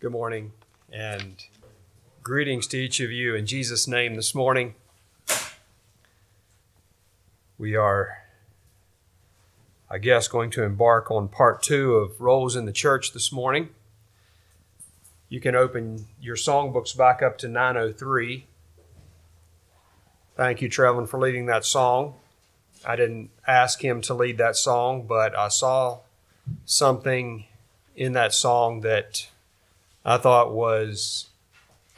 Good morning and greetings to each of you in Jesus' name this morning. We are, I guess, going to embark on part two of Roles in the Church this morning. You can open your songbooks back up to 903. Thank you, Trevin, for leading that song. I didn't ask him to lead that song, but I saw something in that song that I thought was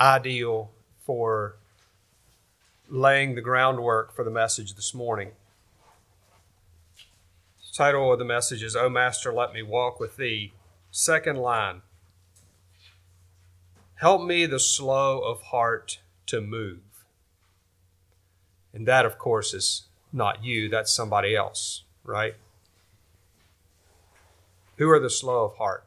ideal for laying the groundwork for the message this morning. The title of the message is, O Master, let me walk with thee. Second line Help me, the slow of heart, to move. And that, of course, is not you, that's somebody else, right? Who are the slow of heart?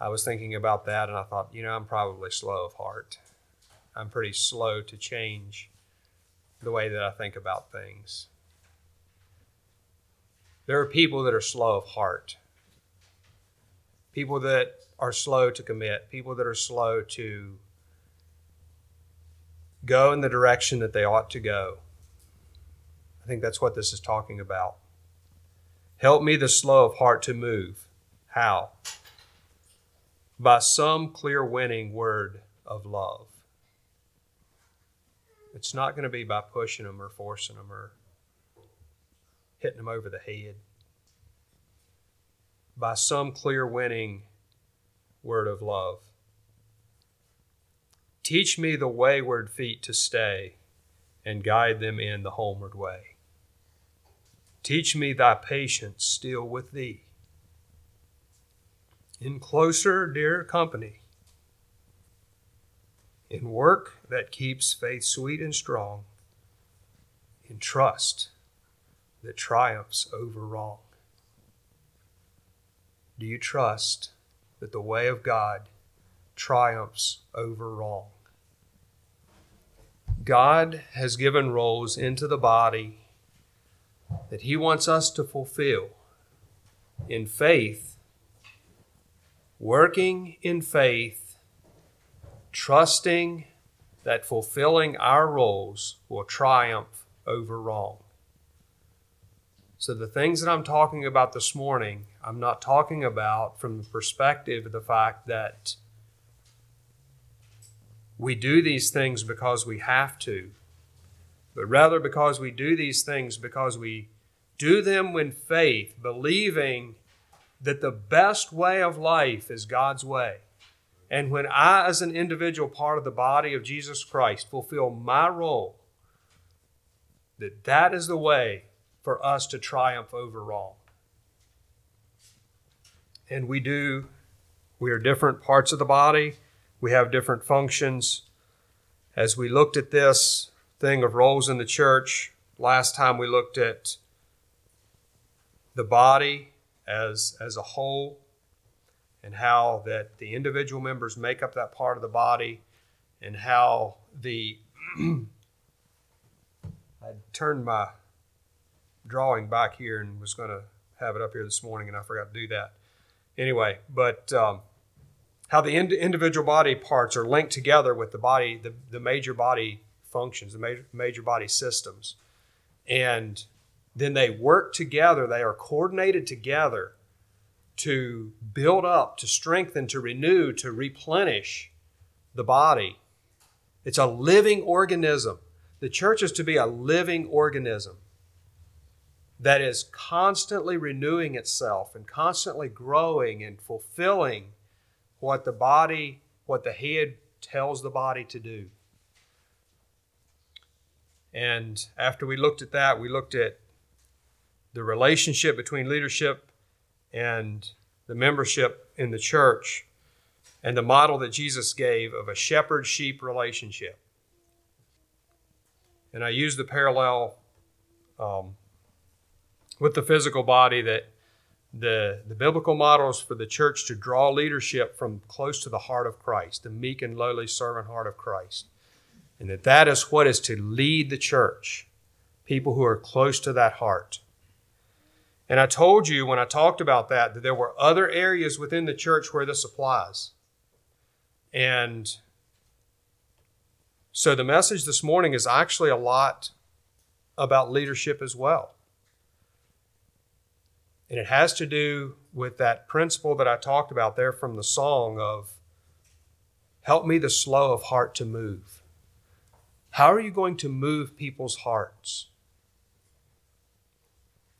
I was thinking about that and I thought, you know, I'm probably slow of heart. I'm pretty slow to change the way that I think about things. There are people that are slow of heart, people that are slow to commit, people that are slow to go in the direction that they ought to go. I think that's what this is talking about. Help me, the slow of heart, to move. How? By some clear winning word of love. It's not going to be by pushing them or forcing them or hitting them over the head. By some clear winning word of love. Teach me the wayward feet to stay and guide them in the homeward way. Teach me thy patience still with thee. In closer, dear company, in work that keeps faith sweet and strong, in trust that triumphs over wrong. Do you trust that the way of God triumphs over wrong? God has given roles into the body that He wants us to fulfill in faith, working in faith, trusting that fulfilling our roles will triumph over wrong. So, the things that I'm talking about this morning, I'm not talking about from the perspective of the fact that we do these things because we have to, but rather because we do these things because we do them in faith, believing that the best way of life is God's way. And when I, as an individual part of the body of Jesus Christ, fulfill my role, that that is the way for us to triumph over wrong. And we do, we are different parts of the body we have different functions. As we looked at this thing of roles in the church, last time we looked at the body as, as a whole and how that the individual members make up that part of the body and how the I turned my drawing back here and was going to have it up here this morning and I forgot to do that. Anyway, but um, how the ind- individual body parts are linked together with the body, the, the major body functions, the major, major body systems. And then they work together, they are coordinated together to build up, to strengthen, to renew, to replenish the body. It's a living organism. The church is to be a living organism that is constantly renewing itself and constantly growing and fulfilling what the body, what the head tells the body to do. And after we looked at that, we looked at the relationship between leadership and the membership in the church and the model that Jesus gave of a shepherd sheep relationship. And I use the parallel um, with the physical body that the, the biblical models for the church to draw leadership from close to the heart of Christ, the meek and lowly servant heart of Christ. And that that is what is to lead the church, people who are close to that heart. And I told you when I talked about that that there were other areas within the church where this applies. And so the message this morning is actually a lot about leadership as well. And it has to do with that principle that I talked about there from the song of help me the slow of heart to move. How are you going to move people's hearts?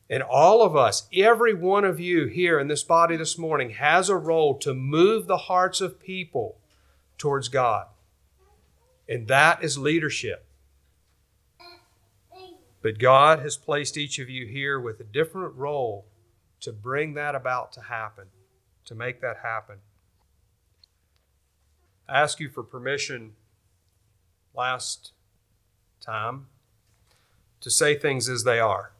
And all of us, every one of you here in this body this morning, has a role to move the hearts of people towards God. And that is leadership. But God has placed each of you here with a different role to bring that about to happen, to make that happen. I asked you for permission last time to say things as they are.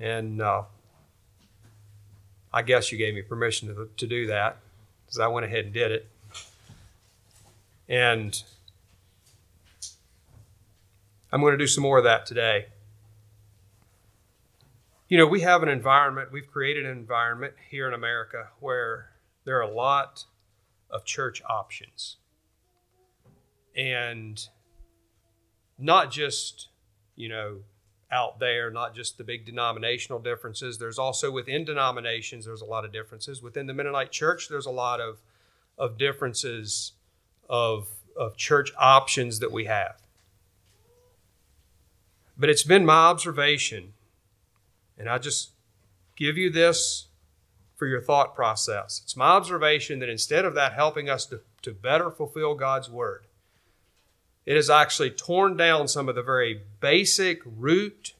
And uh, I guess you gave me permission to, to do that because I went ahead and did it. And I'm going to do some more of that today. You know, we have an environment, we've created an environment here in America where there are a lot of church options. And not just, you know, out there, not just the big denominational differences. There's also within denominations, there's a lot of differences. Within the Mennonite church, there's a lot of, of differences of, of church options that we have. But it's been my observation, and I just give you this for your thought process. It's my observation that instead of that helping us to, to better fulfill God's word, it has actually torn down some of the very basic root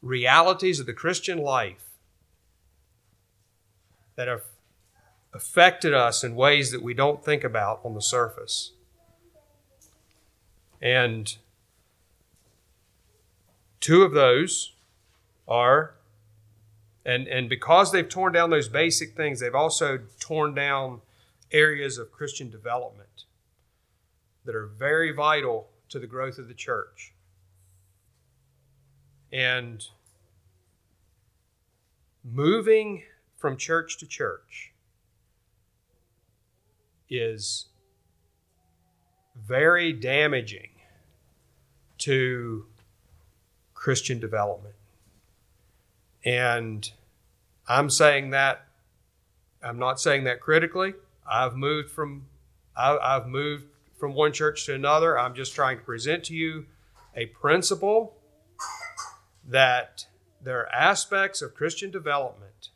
realities of the Christian life that have affected us in ways that we don't think about on the surface. And two of those are and and because they've torn down those basic things they've also torn down areas of christian development that are very vital to the growth of the church. And moving from church to church is very damaging to Christian development. And I'm saying that, I'm not saying that critically. I've moved from, I, have moved from one church to another. I'm just trying to present to you a principle that there are aspects of Christian development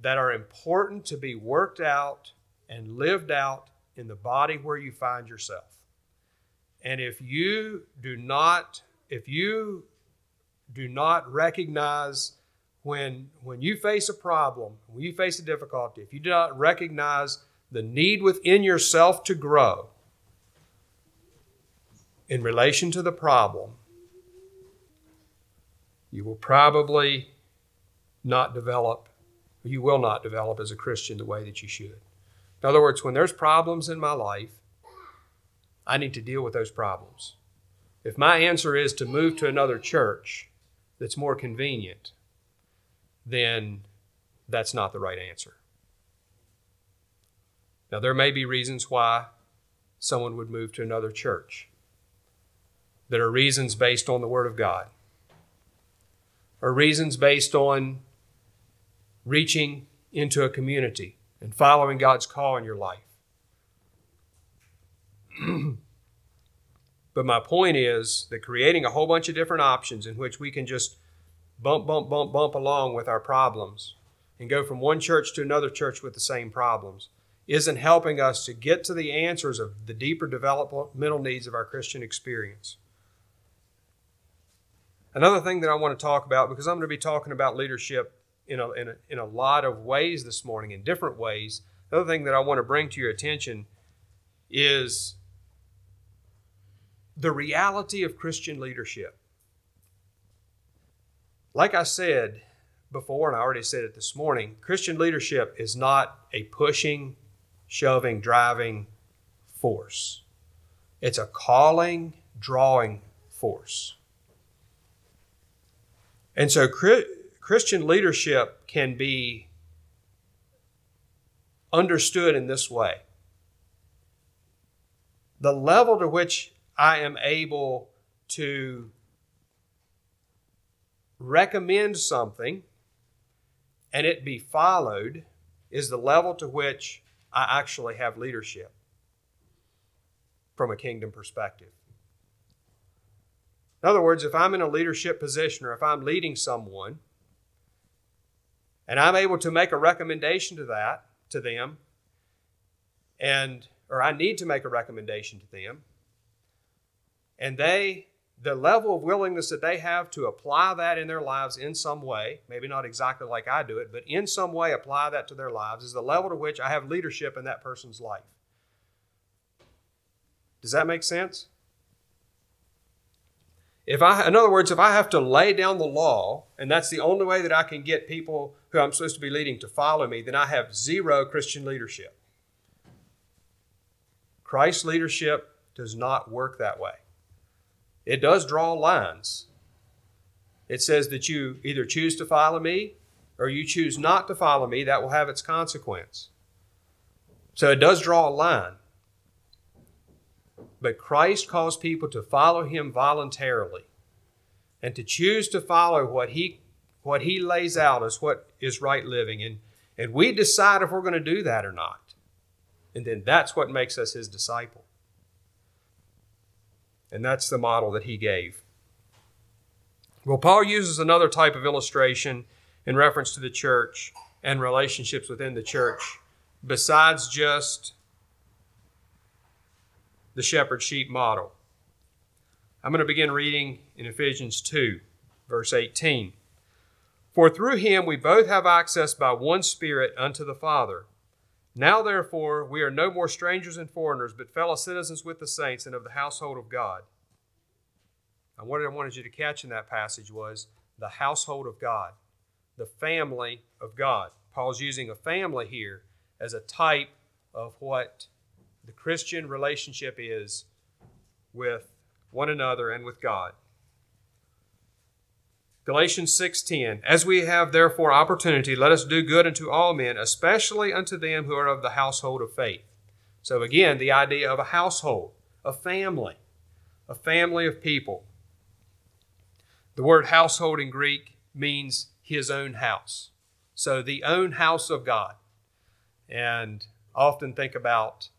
that are important to be worked out and lived out in the body where you find yourself. And if you do not, if you do not recognize when when you face a problem, when you face a difficulty, if you do not recognize the need within yourself to grow, in relation to the problem, you will probably not develop, you will not develop as a Christian the way that you should. In other words, when there's problems in my life, I need to deal with those problems. If my answer is to move to another church that's more convenient, then that's not the right answer. Now, there may be reasons why someone would move to another church that are reasons based on the Word of God, or reasons based on reaching into a community and following God's call in your life. but my point is that creating a whole bunch of different options in which we can just bump, bump, bump, bump along with our problems and go from one church to another church with the same problems isn't helping us to get to the answers of the deeper developmental needs of our Christian experience. Another thing that I want to talk about, because I'm going to be talking about leadership in a, in a, in a lot of ways this morning, in different ways. Another thing that I want to bring to your attention is the reality of Christian leadership. Like I said before, and I already said it this morning, Christian leadership is not a pushing, shoving, driving force. It's a calling, drawing force. And so Christian leadership can be understood in this way the level to which I am able to recommend something and it be followed is the level to which I actually have leadership from a kingdom perspective. In other words, if I'm in a leadership position or if I'm leading someone and I'm able to make a recommendation to that to them and or I need to make a recommendation to them and they the level of willingness that they have to apply that in their lives in some way, maybe not exactly like I do it, but in some way apply that to their lives, is the level to which I have leadership in that person's life. Does that make sense? If I, in other words, if I have to lay down the law, and that's the only way that I can get people who I'm supposed to be leading to follow me, then I have zero Christian leadership. Christ's leadership does not work that way. It does draw lines. It says that you either choose to follow me or you choose not to follow me. That will have its consequence. So it does draw a line. But Christ calls people to follow him voluntarily and to choose to follow what he what he lays out as what is right living and and we decide if we're going to do that or not. And then that's what makes us his disciple. And that's the model that he gave. Well, Paul uses another type of illustration in reference to the church and relationships within the church, besides just the shepherd sheep model. I'm going to begin reading in Ephesians 2, verse 18. For through him we both have access by one Spirit unto the Father. Now, therefore, we are no more strangers and foreigners, but fellow citizens with the saints and of the household of God. And what I wanted you to catch in that passage was the household of God, the family of God. Paul's using a family here as a type of what the Christian relationship is with one another and with God. Galatians 6:10 As we have therefore opportunity let us do good unto all men especially unto them who are of the household of faith. So again the idea of a household, a family, a family of people. The word household in Greek means his own house. So the own house of God. And often think about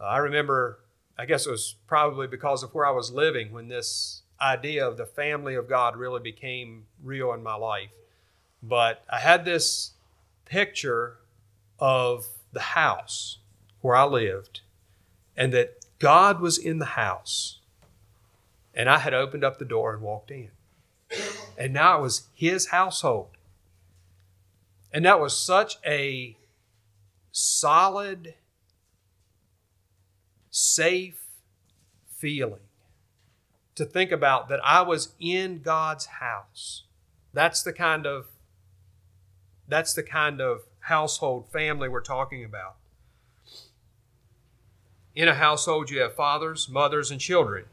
uh, I remember I guess it was probably because of where I was living when this idea of the family of God really became real in my life. But I had this picture of the house where I lived and that God was in the house. And I had opened up the door and walked in. And now it was his household. And that was such a solid, safe feeling to think about that I was in God's house. That's the kind of that's the kind of household family we're talking about. In a household you have fathers, mothers and children.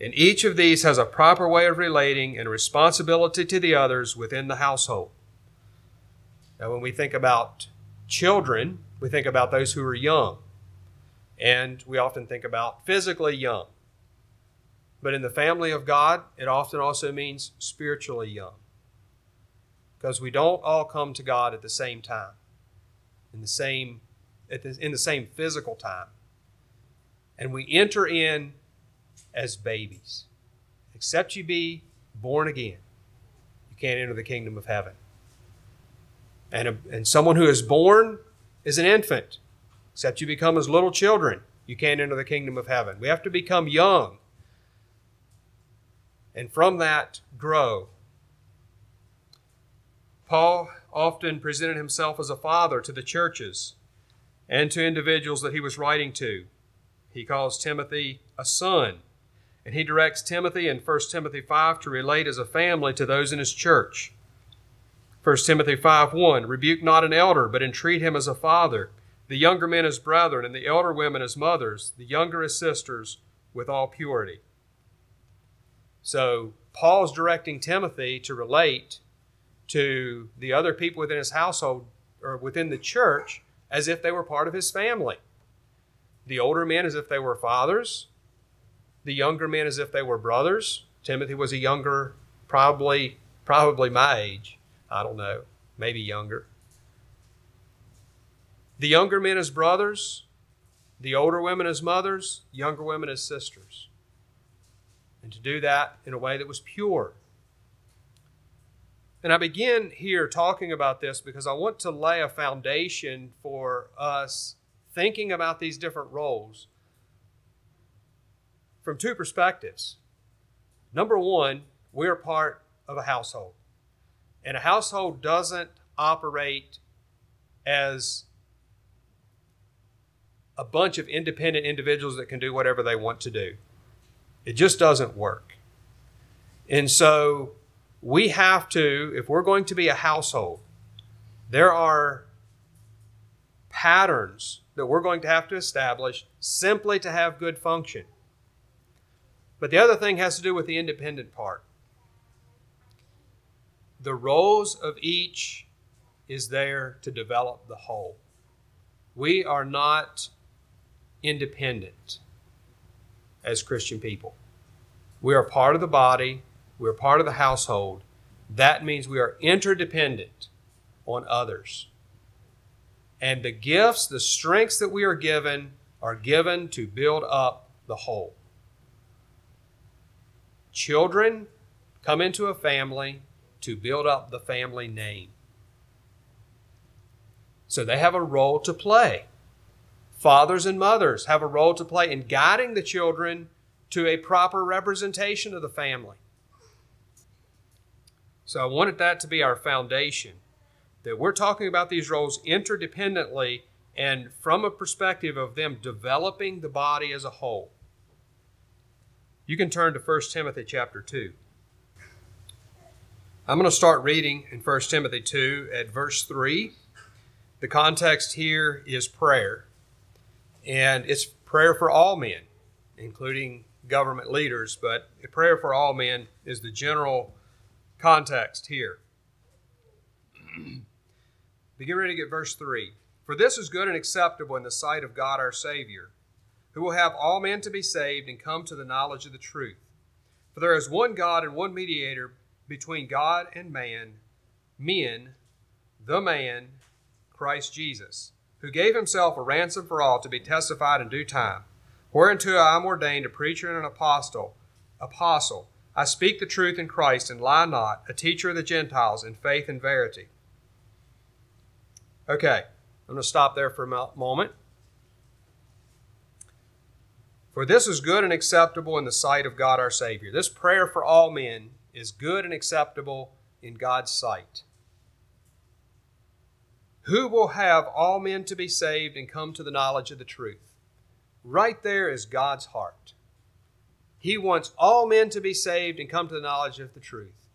And each of these has a proper way of relating and responsibility to the others within the household. Now when we think about children, we think about those who are young. And we often think about physically young. But in the family of God, it often also means spiritually young. Because we don't all come to God at the same time, in the same, the, in the same physical time. And we enter in as babies. Except you be born again, you can't enter the kingdom of heaven. And, a, and someone who is born is an infant. Except you become as little children, you can't enter the kingdom of heaven. We have to become young and from that grow. Paul often presented himself as a father to the churches and to individuals that he was writing to. He calls Timothy a son, and he directs Timothy in 1 Timothy 5 to relate as a family to those in his church. 1 Timothy 5 1 Rebuke not an elder, but entreat him as a father, the younger men as brethren, and the elder women as mothers, the younger as sisters, with all purity. So Paul's directing Timothy to relate to the other people within his household or within the church as if they were part of his family. the older men as if they were fathers, the younger men as if they were brothers. Timothy was a younger, probably probably my age. I don't know, maybe younger. The younger men as brothers, the older women as mothers, younger women as sisters. And to do that in a way that was pure. And I begin here talking about this because I want to lay a foundation for us thinking about these different roles from two perspectives. Number one, we are part of a household, and a household doesn't operate as a bunch of independent individuals that can do whatever they want to do. It just doesn't work. And so we have to, if we're going to be a household, there are patterns that we're going to have to establish simply to have good function. But the other thing has to do with the independent part. The roles of each is there to develop the whole. We are not independent as Christian people. We are part of the body, we are part of the household. That means we are interdependent on others. And the gifts, the strengths that we are given, are given to build up the whole. Children come into a family to build up the family name. So they have a role to play. Fathers and mothers have a role to play in guiding the children to a proper representation of the family. So I wanted that to be our foundation that we're talking about these roles interdependently and from a perspective of them developing the body as a whole. You can turn to 1 Timothy chapter 2. I'm going to start reading in 1 Timothy 2 at verse 3. The context here is prayer, and it's prayer for all men, including government leaders, but prayer for all men is the general context here. Begin reading at verse 3. For this is good and acceptable in the sight of God our Savior, who will have all men to be saved and come to the knowledge of the truth. For there is one God and one mediator between God and man, men, the man, Christ Jesus, who gave himself a ransom for all to be testified in due time. Whereunto I am ordained a preacher and an apostle. Apostle, I speak the truth in Christ and lie not, a teacher of the Gentiles in faith and verity. Okay, I'm going to stop there for a moment. For this is good and acceptable in the sight of God our Savior. This prayer for all men is good and acceptable in God's sight. Who will have all men to be saved and come to the knowledge of the truth? Right there is God's heart. He wants all men to be saved and come to the knowledge of the truth.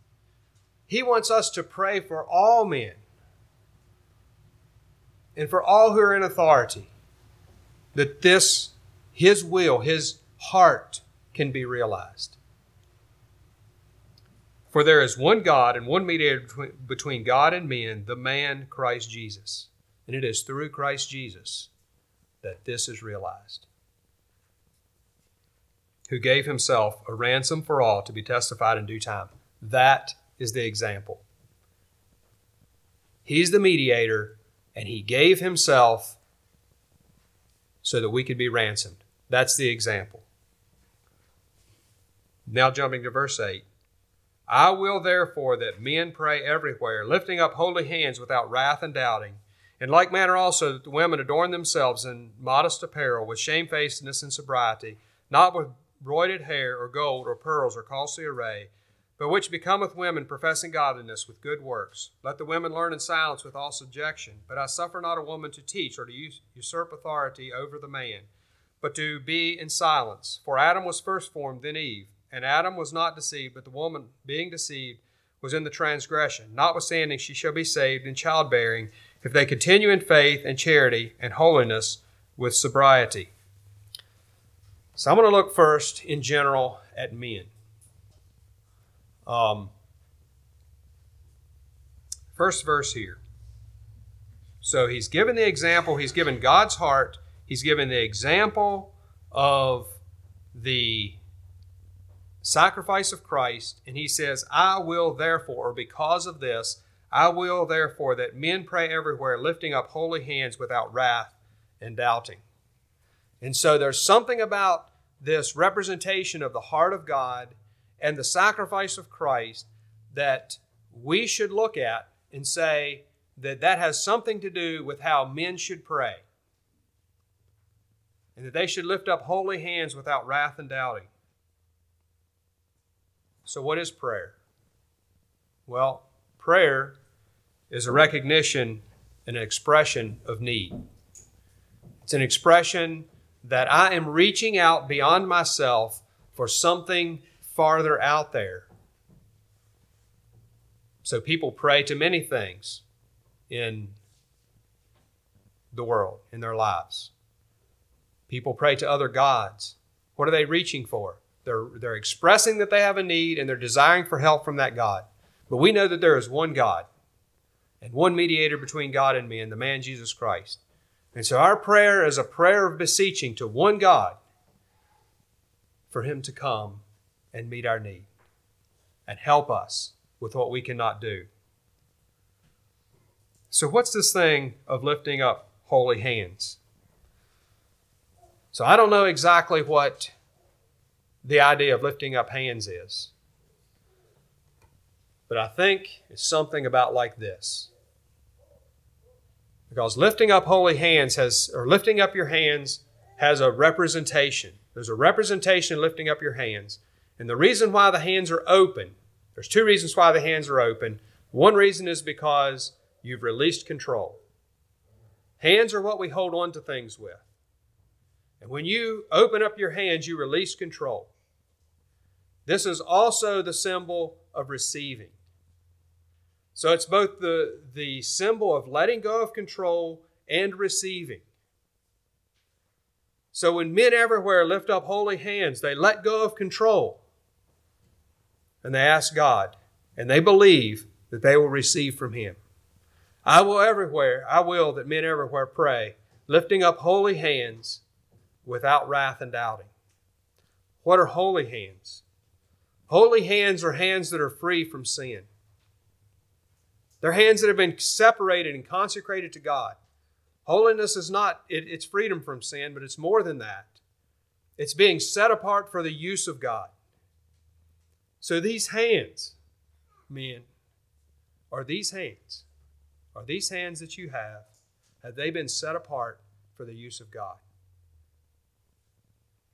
He wants us to pray for all men and for all who are in authority that this, His will, His heart can be realized. For there is one God and one mediator between God and men, the man Christ Jesus. And it is through Christ Jesus that this is realized. Who gave himself a ransom for all to be testified in due time. That is the example. He's the mediator and he gave himself so that we could be ransomed. That's the example. Now, jumping to verse 8 I will therefore that men pray everywhere, lifting up holy hands without wrath and doubting. In like manner also that the women adorn themselves in modest apparel, with shamefacedness and sobriety, not with broided hair or gold or pearls or costly array but which becometh women professing godliness with good works. Let the women learn in silence with all subjection. But I suffer not a woman to teach or to usurp authority over the man, but to be in silence. For Adam was first formed, then Eve. And Adam was not deceived, but the woman, being deceived, was in the transgression. Notwithstanding, she shall be saved in childbearing, if they continue in faith and charity and holiness with sobriety. So I'm going to look first in general at men. Um, first verse here. So he's given the example, he's given God's heart, He's given the example of the sacrifice of Christ, and he says, I will therefore, or because of this, I will therefore that men pray everywhere, lifting up holy hands without wrath and doubting. And so there's something about this representation of the heart of God and the sacrifice of Christ that we should look at and say that that has something to do with how men should pray. And that they should lift up holy hands without wrath and doubting. So, what is prayer? Well, prayer is a recognition and an expression of need. It's an expression that I am reaching out beyond myself for something farther out there. So people pray to many things in the world, in their lives. People pray to other gods. What are they reaching for? They're, they're expressing that they have a need and they're desiring for help from that God. But we know that there is one God and one mediator between God and men, the man Jesus Christ. And so our prayer is a prayer of beseeching to one God for him to come and meet our need and help us with what we cannot do. So, what's this thing of lifting up holy hands? So, I don't know exactly what the idea of lifting up hands is, but I think it's something about like this. Because lifting up holy hands has, or lifting up your hands has a representation. There's a representation in lifting up your hands. And the reason why the hands are open, there's two reasons why the hands are open. One reason is because you've released control. Hands are what we hold on to things with. And when you open up your hands, you release control. This is also the symbol of receiving. So it's both the, the symbol of letting go of control and receiving. So when men everywhere lift up holy hands, they let go of control and they ask God and they believe that they will receive from Him. I will everywhere, I will that men everywhere pray, lifting up holy hands without wrath and doubting. What are holy hands? Holy hands are hands that are free from sin. They're hands that have been separated and consecrated to God. Holiness is not, it, it's freedom from sin, but it's more than that. It's being set apart for the use of God. So these hands, men, are these hands, are these hands that you have, have they been set apart for the use of God?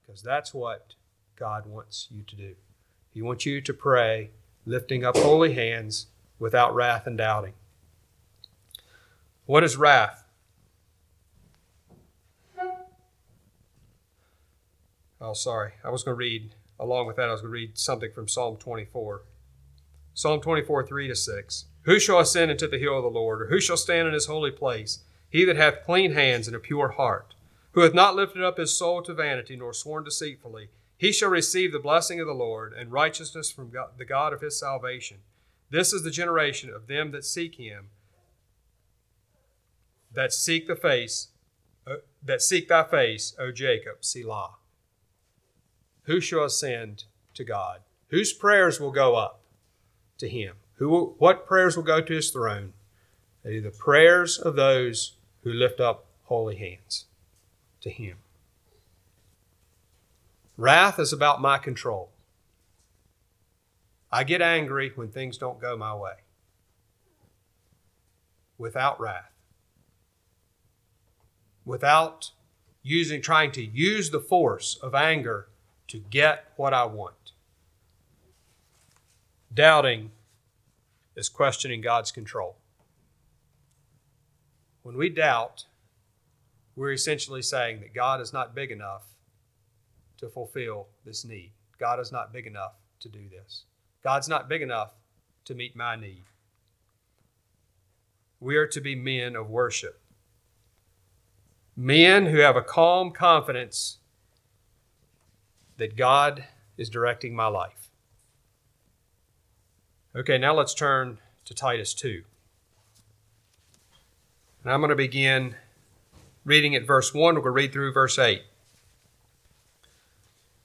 Because that's what God wants you to do. He wants you to pray, lifting up holy hands without wrath and doubting. What is wrath? Oh, sorry. I was going to read, along with that, I was going to read something from Psalm 24. Psalm 24, 3 to 6. Who shall ascend into the hill of the Lord, or who shall stand in his holy place? He that hath clean hands and a pure heart, who hath not lifted up his soul to vanity, nor sworn deceitfully, he shall receive the blessing of the Lord and righteousness from God, the God of his salvation. This is the generation of them that seek him, that seek the face, uh, that seek thy face, O Jacob, Selah. Who shall ascend to God? Whose prayers will go up to him? Who will, what prayers will go to his throne? They are the prayers of those who lift up holy hands to him. Wrath is about my control. I get angry when things don't go my way without wrath, without using, trying to use the force of anger to get what I want. Doubting is questioning God's control. When we doubt, we're essentially saying that God is not big enough to fulfill this need. God is not big enough to do this. God's not big enough to meet my need. We are to be men of worship. Men who have a calm confidence that God is directing my life. Okay, now let's turn to Titus 2. And I'm going to begin reading at verse 1. We're going to read through verse 8.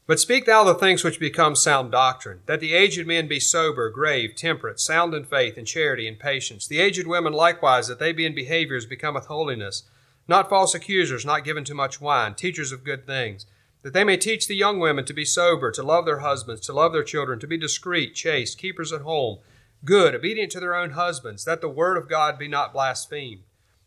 But speak thou the things which become sound doctrine, that the aged men be sober, grave, temperate, sound in faith, and charity, and patience. The aged women likewise, that they be in behaviors becometh holiness, not false accusers, not given to much wine, teachers of good things, that they may teach the young women to be sober, to love their husbands, to love their children, to be discreet, chaste, keepers at home, good, obedient to their own husbands, that the word of God be not blasphemed.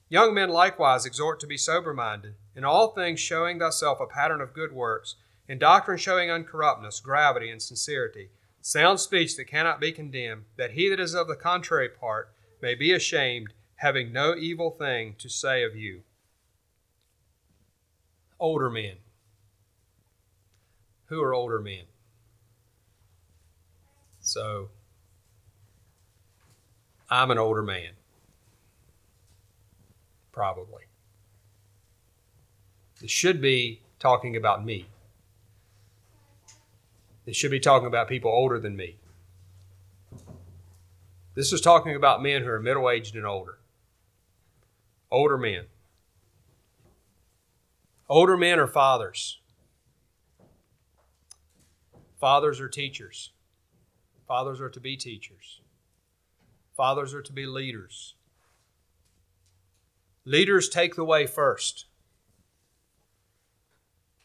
Young men likewise exhort to be sober minded, in all things showing thyself a pattern of good works in doctrine showing uncorruptness, gravity, and sincerity, sound speech that cannot be condemned, that he that is of the contrary part may be ashamed, having no evil thing to say of you. Older men. Who are older men? So, I'm an older man. Probably. This should be talking about me. It should be talking about people older than me. This is talking about men who are middle aged and older. Older men. Older men are fathers. Fathers are teachers. Fathers are to be teachers. Fathers are to be leaders. Leaders take the way first.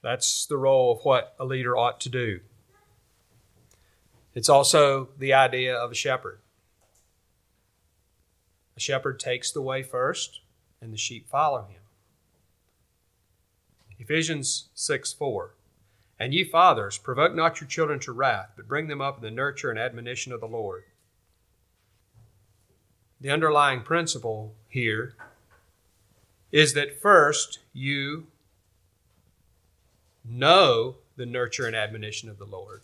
That's the role of what a leader ought to do. It's also the idea of a shepherd. A shepherd takes the way first, and the sheep follow him. Ephesians 6 4. And ye fathers, provoke not your children to wrath, but bring them up in the nurture and admonition of the Lord. The underlying principle here is that first you know the nurture and admonition of the Lord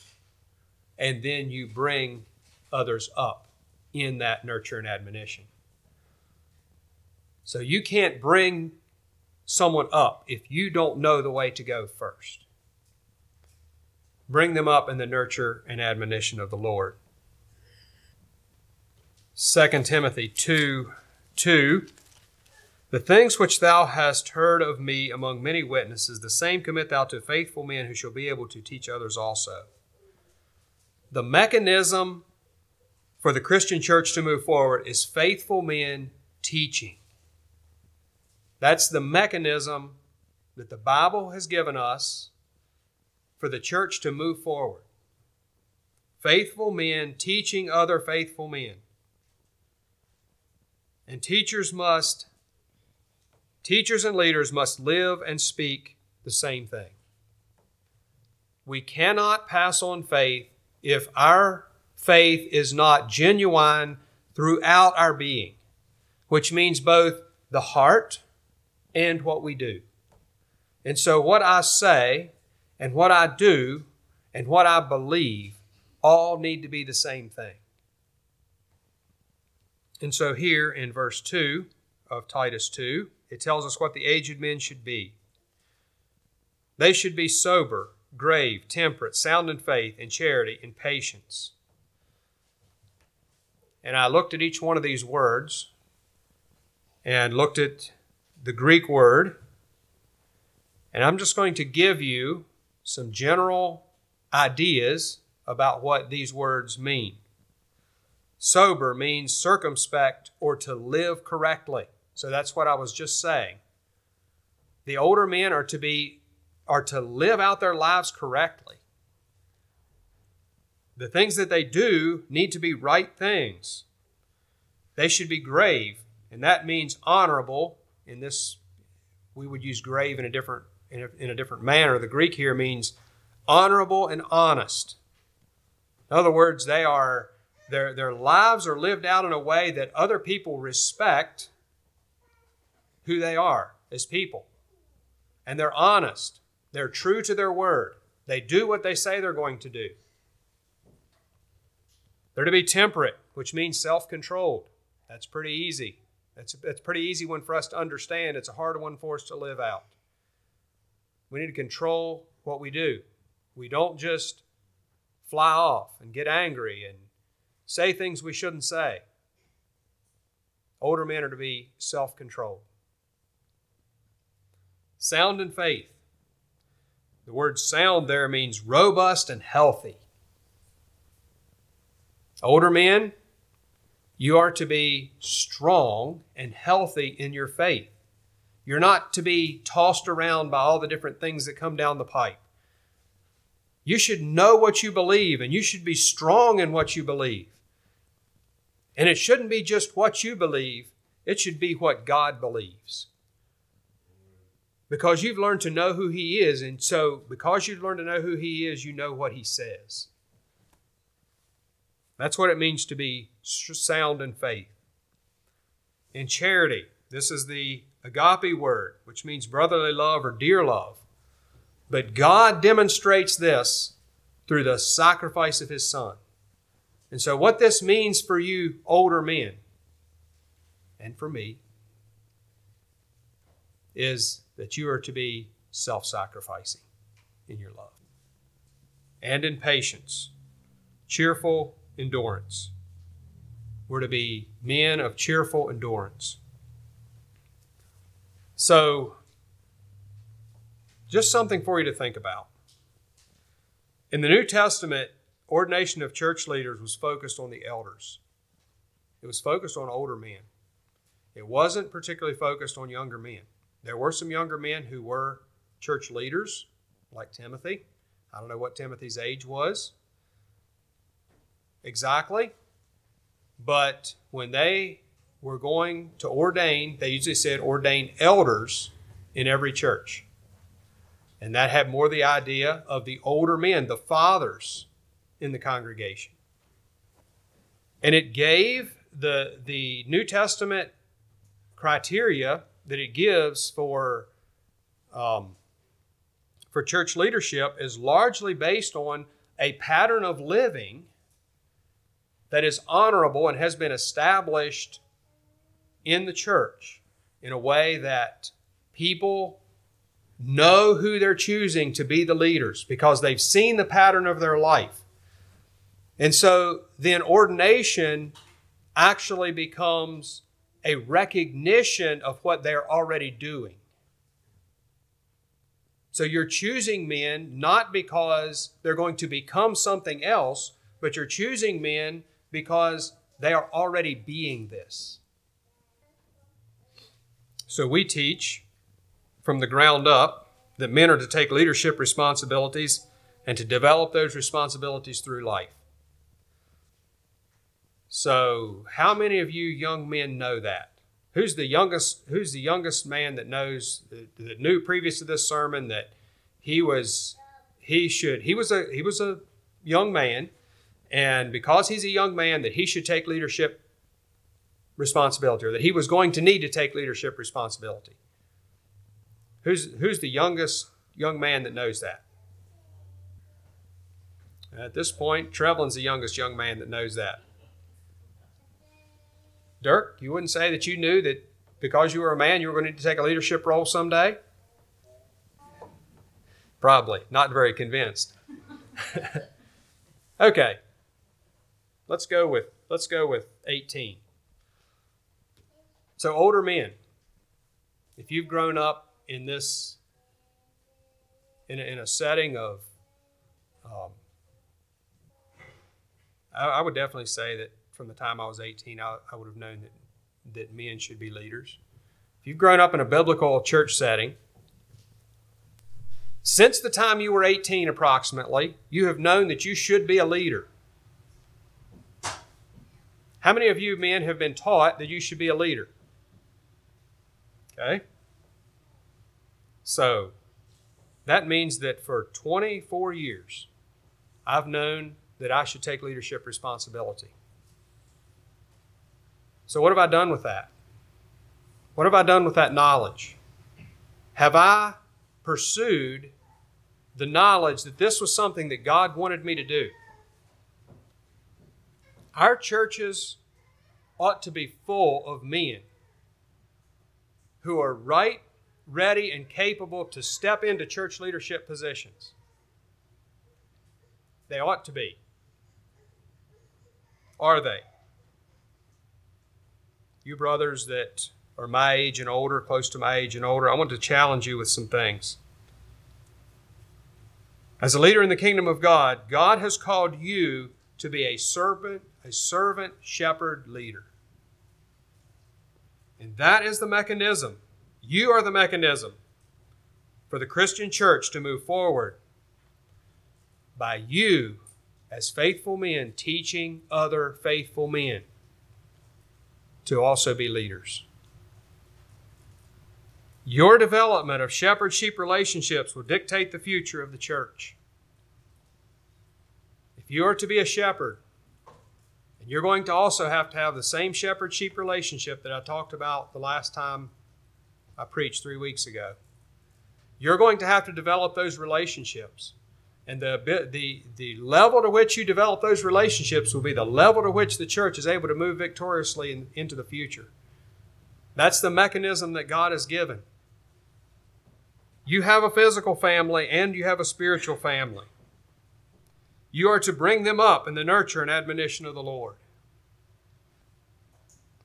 and then you bring others up in that nurture and admonition. So you can't bring someone up if you don't know the way to go first. Bring them up in the nurture and admonition of the Lord. 2 Timothy 2 2 The things which thou hast heard of me among many witnesses, the same commit thou to faithful men who shall be able to teach others also the mechanism for the Christian church to move forward is faithful men teaching. That's the mechanism that the Bible has given us for the church to move forward. Faithful men teaching other faithful men. And teachers must, teachers and leaders must live and speak the same thing. We cannot pass on faith if our faith is not genuine throughout our being, which means both the heart and what we do. And so, what I say and what I do and what I believe all need to be the same thing. And so, here in verse 2 of Titus 2, it tells us what the aged men should be. They should be sober, grave, temperate, sound in faith, in charity, in patience. And I looked at each one of these words and looked at the Greek word. And I'm just going to give you some general ideas about what these words mean. Sober means circumspect or to live correctly. So that's what I was just saying. The older men are to be are to live out their lives correctly. The things that they do need to be right things. They should be grave, and that means honorable. In this, we would use grave in a different in a, in a different manner. The Greek here means honorable and honest. In other words, they are their their lives are lived out in a way that other people respect who they are as people, and they're honest. They're true to their word. They do what they say they're going to do. They're to be temperate, which means self controlled. That's pretty easy. That's, that's a pretty easy one for us to understand. It's a hard one for us to live out. We need to control what we do. We don't just fly off and get angry and say things we shouldn't say. Older men are to be self controlled. Sound in faith. The word sound there means robust and healthy. Older men, you are to be strong and healthy in your faith. You're not to be tossed around by all the different things that come down the pipe. You should know what you believe and you should be strong in what you believe. And it shouldn't be just what you believe, it should be what God believes because you've learned to know who He is. And so, because you've learned to know who He is, you know what He says. That's what it means to be sound in faith. In charity, this is the agape word, which means brotherly love or dear love. But God demonstrates this through the sacrifice of His Son. And so, what this means for you older men, and for me, is that you are to be self sacrificing in your love and in patience, cheerful endurance. We're to be men of cheerful endurance. So, just something for you to think about. In the New Testament, ordination of church leaders was focused on the elders. It was focused on older men. It wasn't particularly focused on younger men. There were some younger men who were church leaders, like Timothy. I don't know what Timothy's age was exactly, but when they were going to ordain, they usually said ordain elders in every church. And that had more the idea of the older men, the fathers in the congregation. And it gave the, the New Testament criteria that it gives for um, for church leadership is largely based on a pattern of living that is honorable and has been established in the church in a way that people know who they're choosing to be the leaders because they've seen the pattern of their life. And so then ordination actually becomes a recognition of what they're already doing. So you're choosing men not because they're going to become something else, but you're choosing men because they are already being this. So we teach from the ground up that men are to take leadership responsibilities and to develop those responsibilities through life. So, how many of you young men know that? Who's the youngest? Who's the youngest man that knows that knew previous to this sermon that he was he should he was a he was a young man, and because he's a young man, that he should take leadership responsibility, or that he was going to need to take leadership responsibility. Who's who's the youngest young man that knows that? At this point, Trevlin's the youngest young man that knows that. Dirk, you wouldn't say that you knew that because you were a man, you were going to, to take a leadership role someday? Probably. Not very convinced. okay. Let's go with let's go with 18. So older men, if you've grown up in this in a, in a setting of um, I, I would definitely say that from the time I was 18, I, I would have known that, that men should be leaders. If you've grown up in a biblical church setting, since the time you were 18 approximately, you have known that you should be a leader. How many of you men have been taught that you should be a leader? Okay? So, that means that for 24 years, I've known that I should take leadership responsibility. So, what have I done with that? What have I done with that knowledge? Have I pursued the knowledge that this was something that God wanted me to do? Our churches ought to be full of men who are right, ready, and capable to step into church leadership positions. They ought to be. Are they? You brothers that are my age and older, close to my age and older, I want to challenge you with some things. As a leader in the kingdom of God, God has called you to be a servant, a servant shepherd leader. And that is the mechanism. You are the mechanism for the Christian church to move forward by you as faithful men teaching other faithful men to also be leaders. Your development of shepherd sheep relationships will dictate the future of the church. If you are to be a shepherd, and you're going to also have to have the same shepherd sheep relationship that I talked about the last time I preached three weeks ago. You're going to have to develop those relationships. And the, the, the level to which you develop those relationships will be the level to which the church is able to move victoriously in, into the future. That's the mechanism that God has given. You have a physical family and you have a spiritual family. You are to bring them up in the nurture and admonition of the Lord.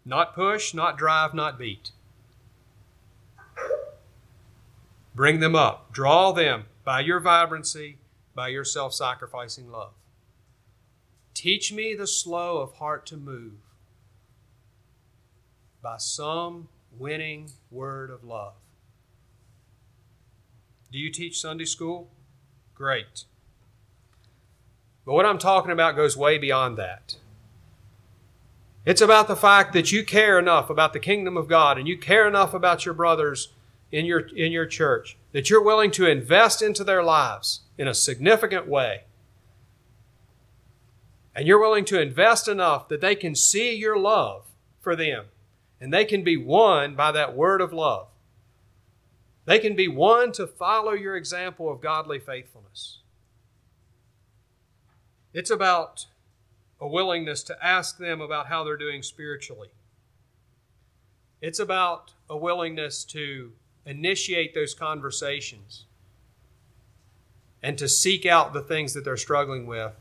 Not push, not drive, not beat. Bring them up. Draw them by your vibrancy, by your self sacrificing love. Teach me the slow of heart to move by some winning word of love. Do you teach Sunday school? Great. But what I'm talking about goes way beyond that. It's about the fact that you care enough about the kingdom of God and you care enough about your brothers in your, in your church that you're willing to invest into their lives in a significant way. And you're willing to invest enough that they can see your love for them and they can be won by that word of love. They can be won to follow your example of godly faithfulness. It's about a willingness to ask them about how they're doing spiritually. It's about a willingness to initiate those conversations and to seek out the things that they're struggling with,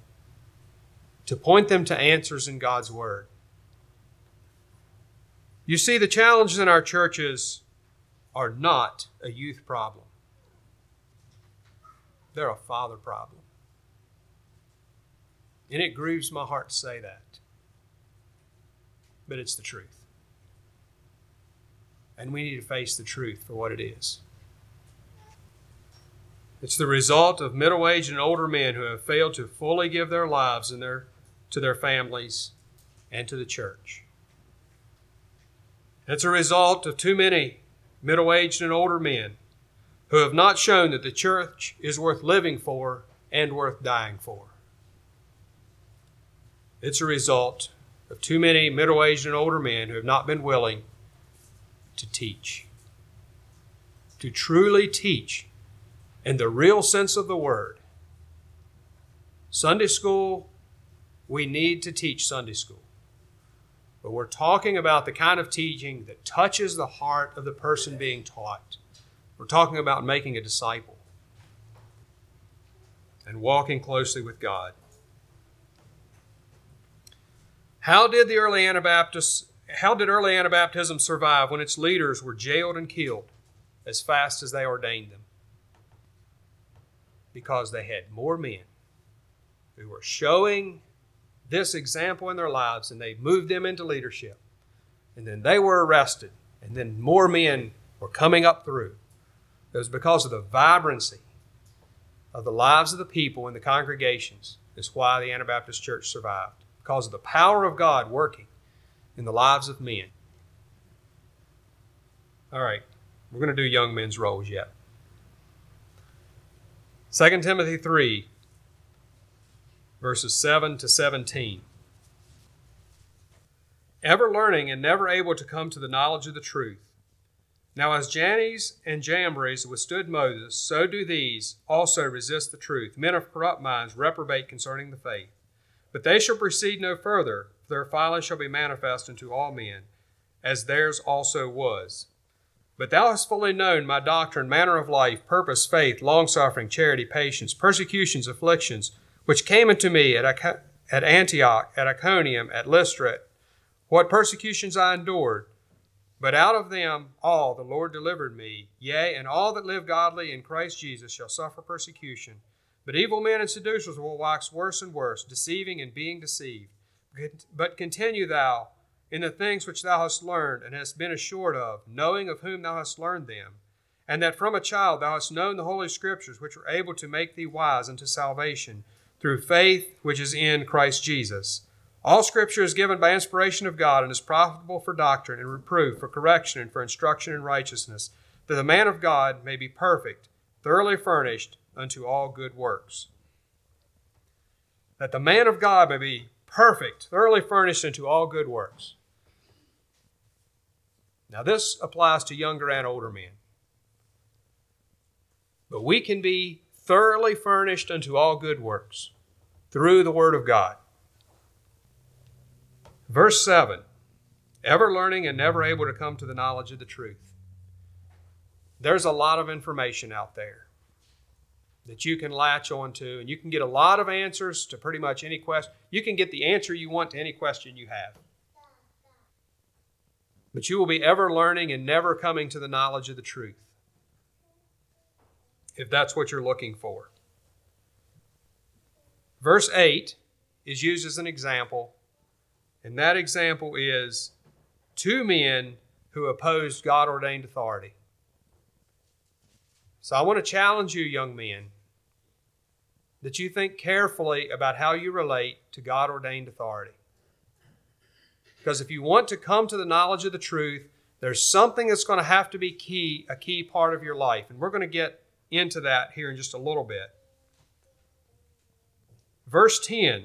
to point them to answers in God's Word. You see, the challenges in our churches are not a youth problem, they're a father problem. And it grieves my heart to say that. But it's the truth. And we need to face the truth for what it is. It's the result of middle aged and older men who have failed to fully give their lives and their, to their families and to the church. It's a result of too many middle aged and older men who have not shown that the church is worth living for and worth dying for. It's a result of too many middle aged and older men who have not been willing to teach. To truly teach in the real sense of the word. Sunday school, we need to teach Sunday school. But we're talking about the kind of teaching that touches the heart of the person being taught. We're talking about making a disciple and walking closely with God. How did the early Anabaptists how did early Anabaptism survive when its leaders were jailed and killed as fast as they ordained them? Because they had more men who were showing this example in their lives and they moved them into leadership. And then they were arrested, and then more men were coming up through. It was because of the vibrancy of the lives of the people in the congregations. Is why the Anabaptist church survived because of the power of God working in the lives of men. All right, we're going to do young men's roles yet. 2 Timothy 3, verses 7 to 17. Ever learning and never able to come to the knowledge of the truth. Now, as Jannes and Jambres withstood Moses, so do these also resist the truth. Men of corrupt minds reprobate concerning the faith. But they shall proceed no further, their folly shall be manifest unto all men, as theirs also was. But thou hast fully known my doctrine, manner of life, purpose, faith, longsuffering, charity, patience, persecutions, afflictions, which came unto me at, at Antioch, at Iconium, at Lystra, what persecutions I endured. But out of them all the Lord delivered me. Yea, and all that live godly in Christ Jesus shall suffer persecution. But evil men and seducers will wax worse and worse, deceiving and being deceived. But continue thou in the things which thou hast learned and hast been assured of, knowing of whom thou hast learned them, and that from a child thou hast known the Holy Scriptures, which are able to make thee wise unto salvation, through faith which is in Christ Jesus. All Scripture is given by inspiration of God and is profitable for doctrine and reproof, for correction, and for instruction in righteousness, that the man of God may be perfect, thoroughly furnished unto all good works. That the man of God may be perfect, thoroughly furnished unto all good works. Now, this applies to younger and older men. But we can be thoroughly furnished unto all good works through the Word of God. Verse 7 Ever learning and never able to come to the knowledge of the truth. There's a lot of information out there that you can latch onto, and you can get a lot of answers to pretty much any question. You can get the answer you want to any question you have. But you will be ever learning and never coming to the knowledge of the truth, if that's what you're looking for. Verse 8 is used as an example, and that example is two men who opposed God ordained authority. So I want to challenge you, young men, that you think carefully about how you relate to God ordained authority. Because if you want to come to the knowledge of the truth, there's something that's going to have to be key, a key part of your life. And we're going to get into that here in just a little bit. Verse 10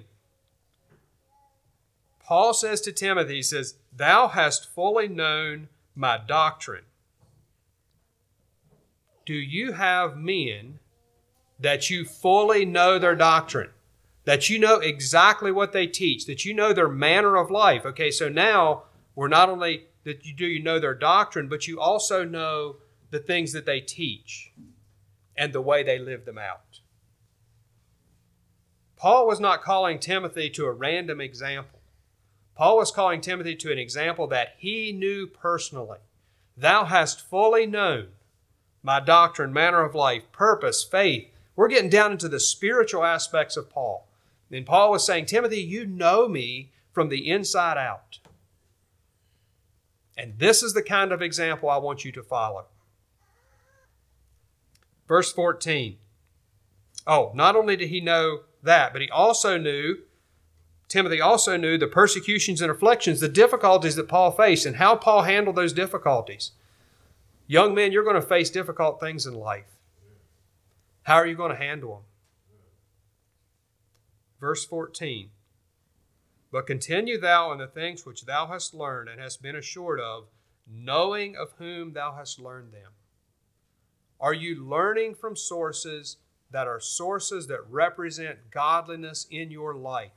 Paul says to Timothy, he says, Thou hast fully known my doctrine do you have men that you fully know their doctrine? That you know exactly what they teach, that you know their manner of life. Okay, so now we're not only that you do you know their doctrine, but you also know the things that they teach and the way they live them out. Paul was not calling Timothy to a random example. Paul was calling Timothy to an example that he knew personally. Thou hast fully known my doctrine, manner of life, purpose, faith. We're getting down into the spiritual aspects of Paul. And Paul was saying, Timothy, you know me from the inside out. And this is the kind of example I want you to follow. Verse 14. Oh, not only did he know that, but he also knew, Timothy also knew the persecutions and afflictions, the difficulties that Paul faced, and how Paul handled those difficulties. Young men, you're going to face difficult things in life. How are you going to handle them? Verse 14 But continue thou in the things which thou hast learned and hast been assured of, knowing of whom thou hast learned them. Are you learning from sources that are sources that represent godliness in your life?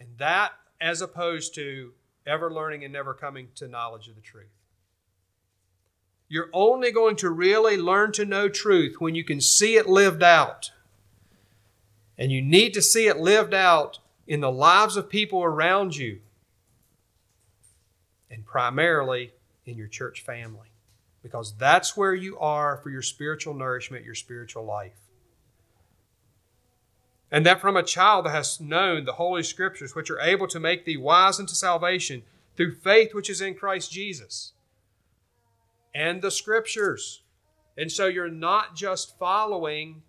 And that as opposed to ever learning and never coming to knowledge of the truth. You're only going to really learn to know truth when you can see it lived out. And you need to see it lived out in the lives of people around you, and primarily in your church family, because that's where you are for your spiritual nourishment, your spiritual life. And that from a child that has known the Holy Scriptures, which are able to make thee wise unto salvation through faith which is in Christ Jesus and the scriptures. And so you're not just following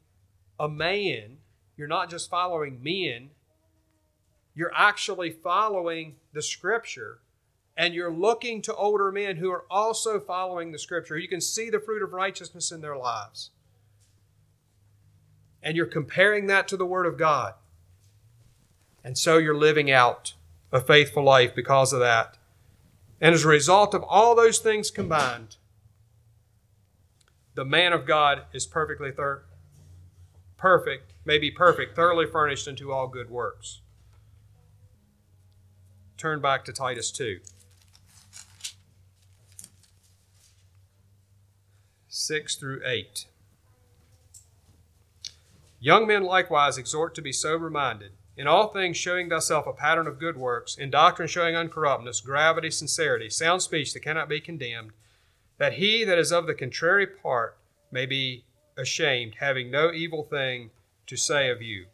a man, you're not just following men, you're actually following the scripture. And you're looking to older men who are also following the scripture. You can see the fruit of righteousness in their lives. And you're comparing that to the Word of God. And so you're living out a faithful life because of that. And as a result of all those things combined, the man of God is perfectly thir- perfect, may be perfect, thoroughly furnished unto all good works. Turn back to Titus 2. 6 through 8. Young men likewise exhort to be sober minded, in all things showing thyself a pattern of good works, in doctrine showing uncorruptness, gravity, sincerity, sound speech that cannot be condemned, that he that is of the contrary part may be ashamed, having no evil thing to say of you.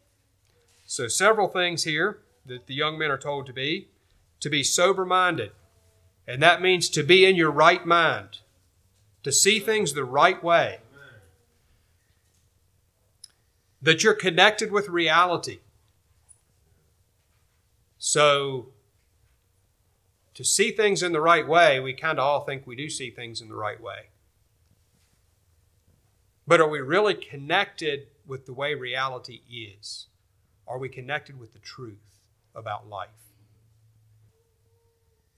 So, several things here that the young men are told to be to be sober minded, and that means to be in your right mind, to see things the right way, that you're connected with reality. So, to see things in the right way, we kind of all think we do see things in the right way. But are we really connected with the way reality is? Are we connected with the truth about life?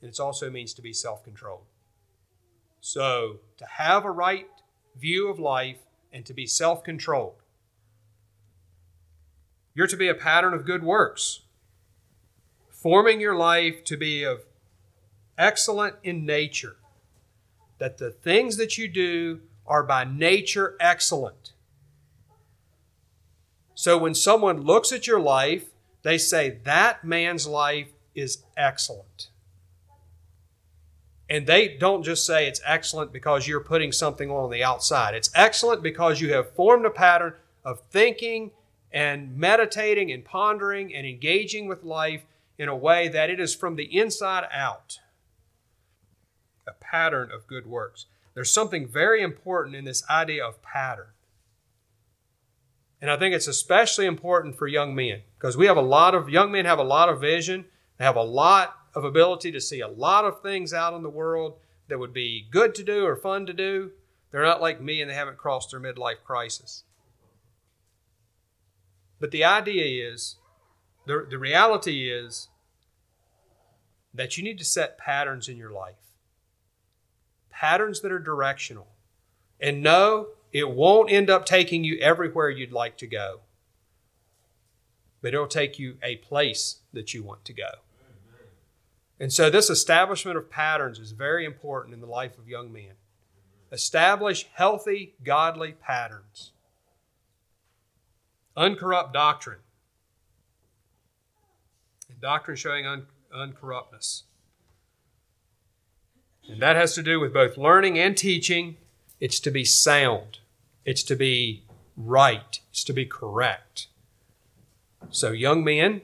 And it also means to be self controlled. So, to have a right view of life and to be self controlled. You're to be a pattern of good works, forming your life to be of excellent in nature, that the things that you do are by nature excellent. So when someone looks at your life, they say, that man's life is excellent. And they don't just say it's excellent because you're putting something on the outside. It's excellent because you have formed a pattern of thinking and meditating and pondering and engaging with life in a way that it is from the inside out a pattern of good works. There's something very important in this idea of pattern. And I think it's especially important for young men because we have a lot of young men have a lot of vision. They have a lot of ability to see a lot of things out in the world that would be good to do or fun to do. They're not like me and they haven't crossed their midlife crisis. But the idea is, the, the reality is that you need to set patterns in your life patterns that are directional. And no, it won't end up taking you everywhere you'd like to go, but it'll take you a place that you want to go. And so, this establishment of patterns is very important in the life of young men. Establish healthy, godly patterns. Uncorrupt doctrine. And doctrine showing un- uncorruptness. And that has to do with both learning and teaching. It's to be sound, it's to be right, it's to be correct. So, young men,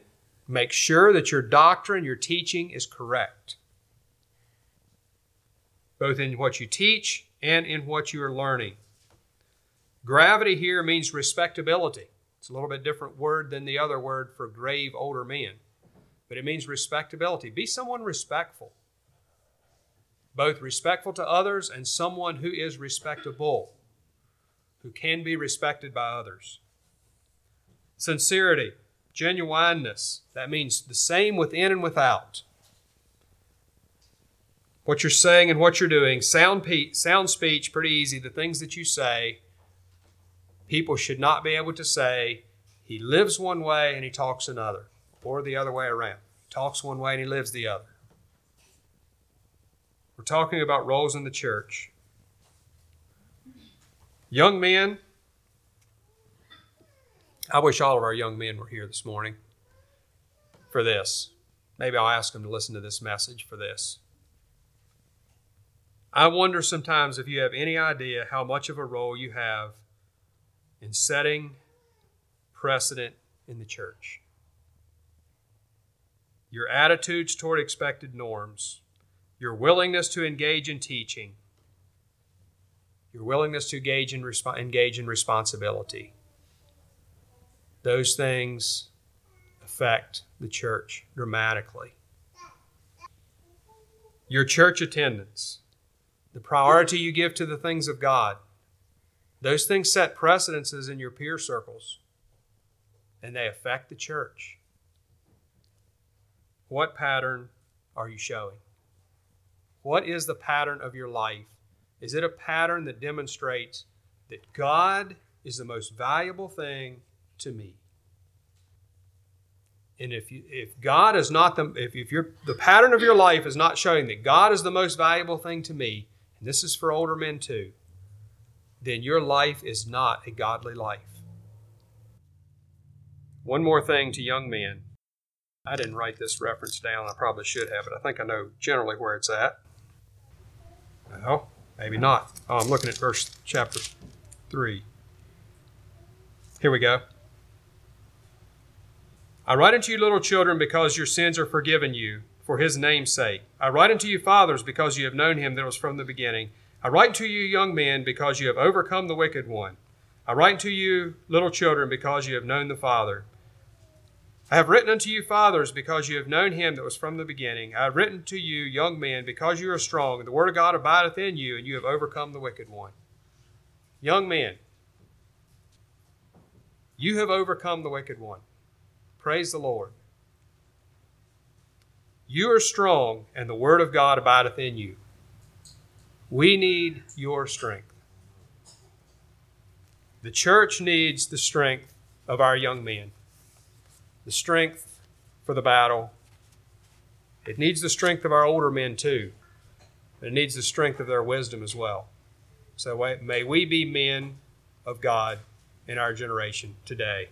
make sure that your doctrine, your teaching is correct, both in what you teach and in what you are learning. Gravity here means respectability. It's a little bit different word than the other word for grave older men, but it means respectability. Be someone respectful both respectful to others and someone who is respectable, who can be respected by others. Sincerity, genuineness, that means the same within and without. What you're saying and what you're doing, sound, pe- sound speech, pretty easy. The things that you say, people should not be able to say, he lives one way and he talks another, or the other way around. He talks one way and he lives the other. We're talking about roles in the church. Young men, I wish all of our young men were here this morning for this. Maybe I'll ask them to listen to this message for this. I wonder sometimes if you have any idea how much of a role you have in setting precedent in the church. Your attitudes toward expected norms, your willingness to engage in teaching, your willingness to engage in, resp- engage in responsibility. Those things affect the church dramatically. Your church attendance, the priority you give to the things of God, those things set precedences in your peer circles and they affect the church. What pattern are you showing? What is the pattern of your life? Is it a pattern that demonstrates that God is the most valuable thing to me? And if you, if God is not the if, if you the pattern of your life is not showing that God is the most valuable thing to me, and this is for older men too, then your life is not a godly life. One more thing to young men I didn't write this reference down. I probably should have, but I think I know generally where it's at. No, maybe not. Oh, I'm looking at verse chapter 3. Here we go. I write unto you, little children, because your sins are forgiven you, for his name's sake. I write unto you, fathers, because you have known him that was from the beginning. I write unto you, young men, because you have overcome the wicked one. I write unto you, little children, because you have known the Father. I have written unto you, fathers, because you have known him that was from the beginning. I have written to you, young men, because you are strong, and the word of God abideth in you, and you have overcome the wicked one. Young men, you have overcome the wicked one. Praise the Lord. You are strong, and the word of God abideth in you. We need your strength. The church needs the strength of our young men the strength for the battle. It needs the strength of our older men too. It needs the strength of their wisdom as well. So may we be men of God in our generation today.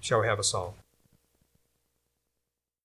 Shall we have a song?